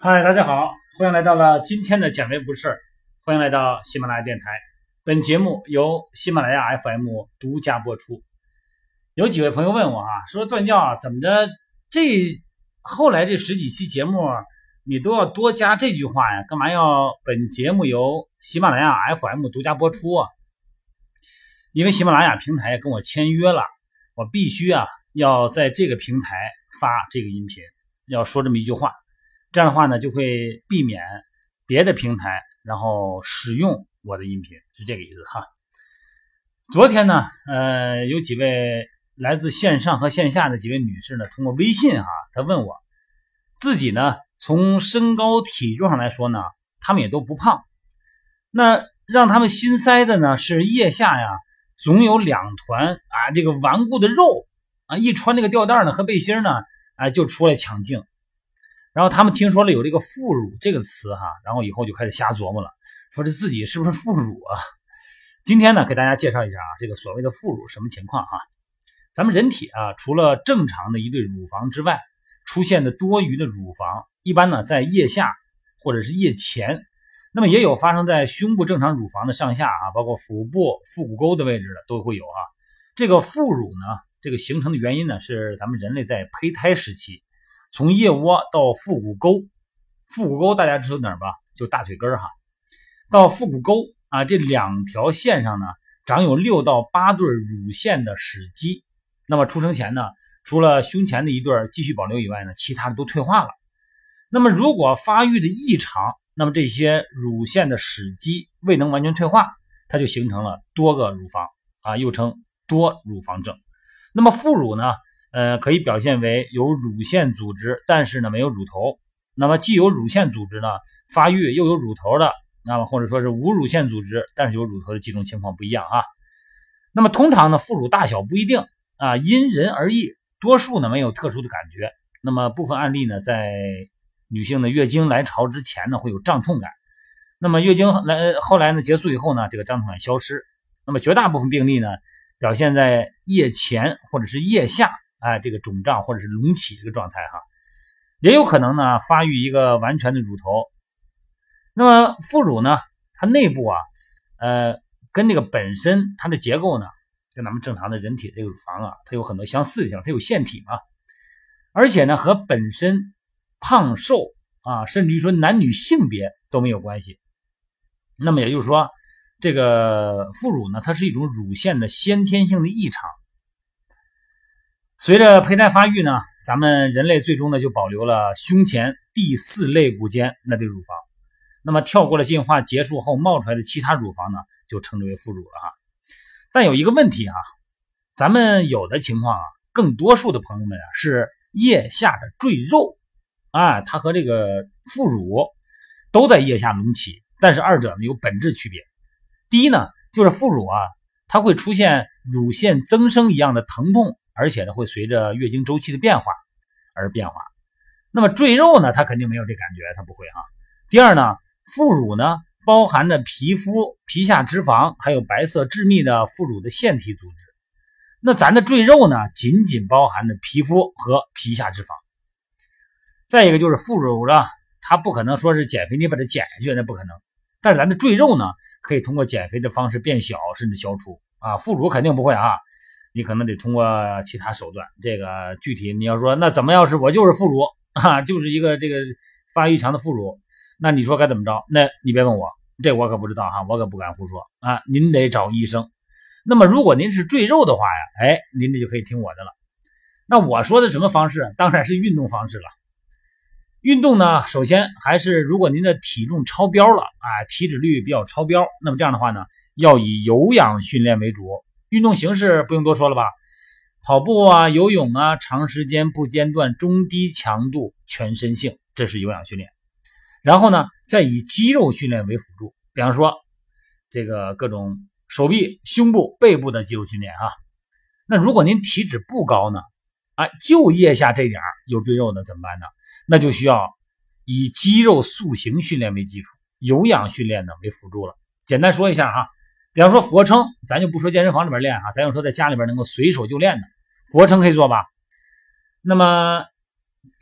嗨，大家好，欢迎来到了今天的减肥不是，欢迎来到喜马拉雅电台。本节目由喜马拉雅 FM 独家播出。有几位朋友问我啊，说段教啊，怎么着这后来这十几期节目你都要多加这句话呀？干嘛要本节目由喜马拉雅 FM 独家播出啊？因为喜马拉雅平台跟我签约了，我必须啊要在这个平台发这个音频，要说这么一句话。这样的话呢，就会避免别的平台然后使用我的音频，是这个意思哈。昨天呢，呃，有几位来自线上和线下的几位女士呢，通过微信哈，她问我自己呢，从身高体重上来说呢，她们也都不胖。那让他们心塞的呢，是腋下呀，总有两团啊，这个顽固的肉啊，一穿那个吊带呢和背心呢，啊，就出来抢镜。然后他们听说了有这个副乳这个词哈，然后以后就开始瞎琢磨了，说这自己是不是副乳啊？今天呢，给大家介绍一下啊，这个所谓的副乳什么情况哈？咱们人体啊，除了正常的一对乳房之外，出现的多余的乳房，一般呢在腋下或者是腋前，那么也有发生在胸部正常乳房的上下啊，包括腹部腹股沟的位置的都会有啊。这个副乳呢，这个形成的原因呢，是咱们人类在胚胎时期。从腋窝到腹股沟，腹股沟大家知道哪儿吧？就大腿根儿哈。到腹股沟啊，这两条线上呢，长有六到八对乳腺的始基。那么出生前呢，除了胸前的一对继续保留以外呢，其他的都退化了。那么如果发育的异常，那么这些乳腺的始基未能完全退化，它就形成了多个乳房啊，又称多乳房症。那么副乳呢？呃，可以表现为有乳腺组织，但是呢没有乳头。那么既有乳腺组织呢发育，又有乳头的，那么或者说是无乳腺组织，但是有乳头的几种情况不一样啊。那么通常呢副乳大小不一定啊，因人而异，多数呢没有特殊的感觉。那么部分案例呢在女性的月经来潮之前呢会有胀痛感，那么月经来后来呢结束以后呢这个胀痛感消失。那么绝大部分病例呢表现在腋前或者是腋下。哎，这个肿胀或者是隆起这个状态哈，也有可能呢发育一个完全的乳头。那么副乳呢，它内部啊，呃，跟那个本身它的结构呢，跟咱们正常的人体这个乳房啊，它有很多相似性，它有腺体嘛。而且呢，和本身胖瘦啊，甚至于说男女性别都没有关系。那么也就是说，这个副乳呢，它是一种乳腺的先天性的异常。随着胚胎发育呢，咱们人类最终呢就保留了胸前第四肋骨间那对乳房，那么跳过了进化结束后冒出来的其他乳房呢，就称之为副乳了哈。但有一个问题哈，咱们有的情况啊，更多数的朋友们啊是腋下的赘肉啊，它和这个副乳都在腋下隆起，但是二者呢有本质区别。第一呢，就是副乳啊，它会出现乳腺增生一样的疼痛。而且呢，会随着月经周期的变化而变化。那么赘肉呢，它肯定没有这感觉，它不会哈。第二呢，副乳呢，包含着皮肤、皮下脂肪，还有白色致密的副乳的腺体组织。那咱的赘肉呢，仅仅包含着皮肤和皮下脂肪。再一个就是副乳呢，它不可能说是减肥你把它减下去，那不可能。但是咱的赘肉呢，可以通过减肥的方式变小，甚至消除啊。副乳肯定不会啊。你可能得通过其他手段，这个具体你要说那怎么要是我就是副乳啊，就是一个这个发育强的副乳，那你说该怎么着？那你别问我，这我可不知道哈，我可不敢胡说啊，您得找医生。那么如果您是赘肉的话呀，哎，您这就可以听我的了。那我说的什么方式？当然是运动方式了。运动呢，首先还是如果您的体重超标了啊，体脂率比较超标，那么这样的话呢，要以有氧训练为主。运动形式不用多说了吧，跑步啊、游泳啊，长时间不间断、中低强度、全身性，这是有氧训练。然后呢，再以肌肉训练为辅助，比方说这个各种手臂、胸部、背部的肌肉训练啊。那如果您体脂不高呢，啊，就腋下这点有赘肉呢怎么办呢？那就需要以肌肉塑形训练为基础，有氧训练呢为辅助了。简单说一下哈。比方说俯卧撑，咱就不说健身房里边练啊，咱就说在家里边能够随手就练的俯卧撑可以做吧？那么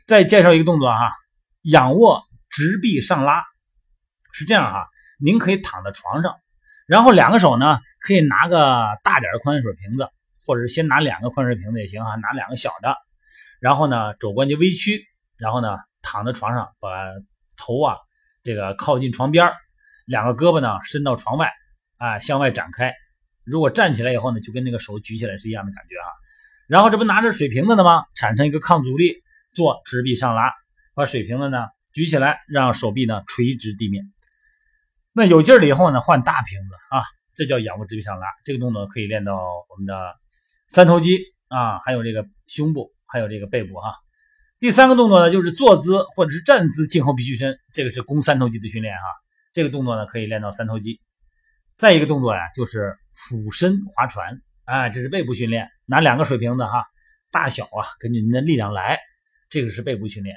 再介绍一个动作哈，仰卧直臂上拉，是这样哈。您可以躺在床上，然后两个手呢可以拿个大点的矿泉水瓶子，或者是先拿两个矿泉水瓶子也行啊，拿两个小的。然后呢，肘关节微曲，然后呢躺在床上，把头啊这个靠近床边两个胳膊呢伸到床外，啊向外展开。如果站起来以后呢，就跟那个手举起来是一样的感觉啊。然后这不拿着水瓶子的吗？产生一个抗阻力，做直臂上拉，把水瓶子呢举起来，让手臂呢垂直地面。那有劲了以后呢，换大瓶子啊，这叫仰卧直臂上拉。这个动作可以练到我们的三头肌啊，还有这个胸部，还有这个背部哈。第三个动作呢，就是坐姿或者是站姿颈后臂屈伸，这个是肱三头肌的训练哈。这个动作呢可以练到三头肌。再一个动作呀，就是俯身划船，哎，这是背部训练，拿两个水瓶子哈，大小啊根据您的力量来，这个是背部训练。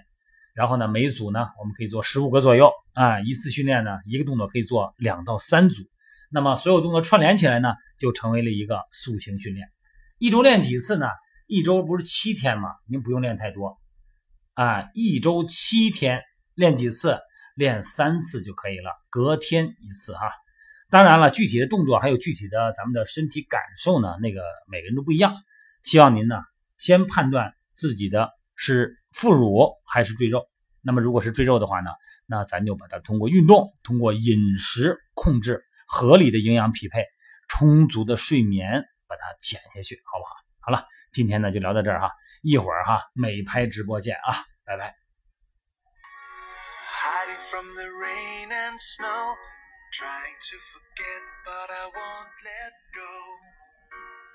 然后呢，每组呢我们可以做十五个左右啊，一次训练呢一个动作可以做两到三组，那么所有动作串联起来呢，就成为了一个塑形训练。一周练几次呢？一周不是七天吗？您不用练太多啊，一周七天练几次？练三次就可以了，隔天一次哈。当然了，具体的动作还有具体的咱们的身体感受呢，那个每个人都不一样。希望您呢先判断自己的是副乳还是赘肉。那么如果是赘肉的话呢，那咱就把它通过运动、通过饮食控制、合理的营养匹配、充足的睡眠把它减下去，好不好？好了，今天呢就聊到这儿哈，一会儿哈美拍直播见啊，拜拜。Trying to forget, but I won't let go.